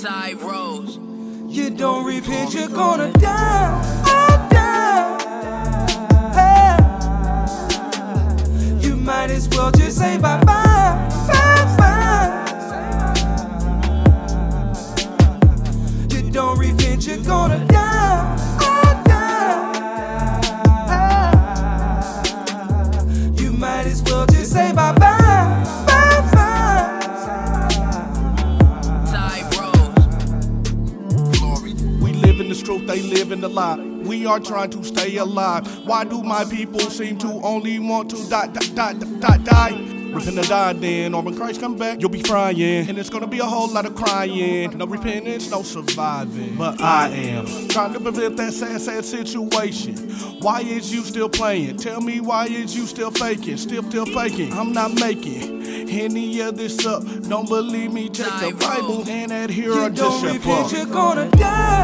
Ty Rose. You don't repent, you're gonna die. Oh, die. Hey. You might as well just say bye bye. We the truth, they live in the lie. We are trying to stay alive. Why do my people seem to only want to die, die, die, die, die? Repent or die then, or when Christ come back, you'll be frying. And it's gonna be a whole lot of crying. No repentance, no surviving. But I am trying to prevent that sad, sad situation. Why is you still playing? Tell me why is you still faking? Still, still faking. I'm not making any of this up. Don't believe me, take the Bible and adhere You or just don't shut repent, up. you're gonna die.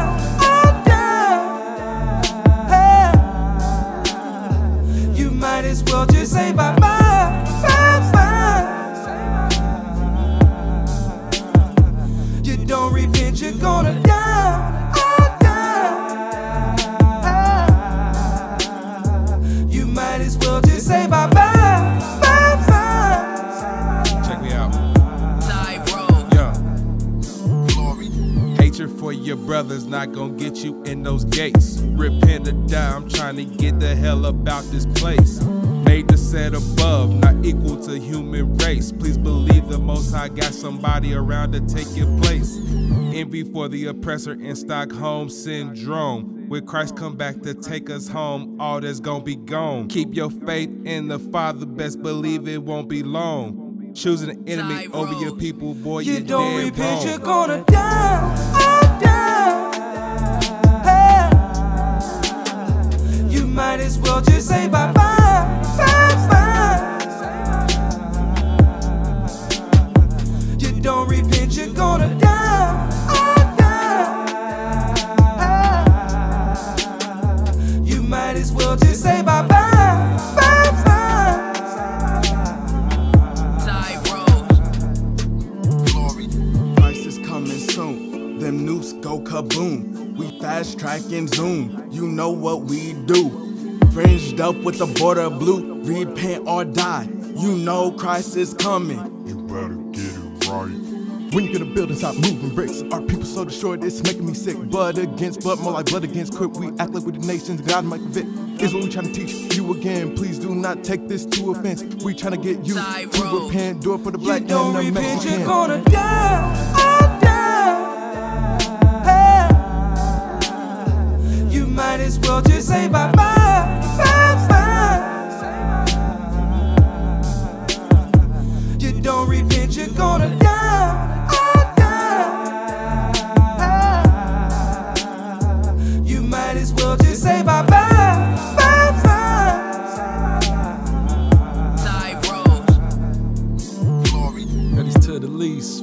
Say bye bye. Bye bye. You don't repent, you're gonna die. Oh, die. You might as well just say bye bye. Bye bye. Check me out. Ty Rose. Yeah. Glory. Hatred for your brothers not gonna get you in those gates. Repent or die, I'm trying to get the hell about this place. Made to set above, not equal to human race. Please believe the Most High got somebody around to take your place. Envy for the oppressor in Stockholm syndrome. When Christ come back to take us home, all that's gonna be gone. Keep your faith in the Father, best believe it won't be long. Choosing the enemy over your people, boy, You you're don't dead repent, wrong. you're gonna die. Them nukes go kaboom. We fast track and zoom. You know what we do. Fringed up with the border blue. Repent or die. You know Christ is coming. You better get it right. When you gonna build and stop moving bricks? Our people so destroyed, it's making me sick. Blood against blood, more like blood against quit. We act like we the nations, God make a vic. Is what we trying to teach you again. Please do not take this to offense. We trying to get you to repent. Do it for the black You don't and the repent, Mexican. you're gonna die. Oh, die. Just say bye. Bye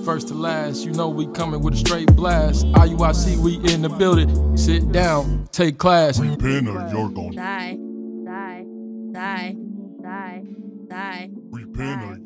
first to last. You know we coming with a straight blast. IUIC, we in the building. Sit down, take class. Repent or you're gonna die, die, die, die, die, repent or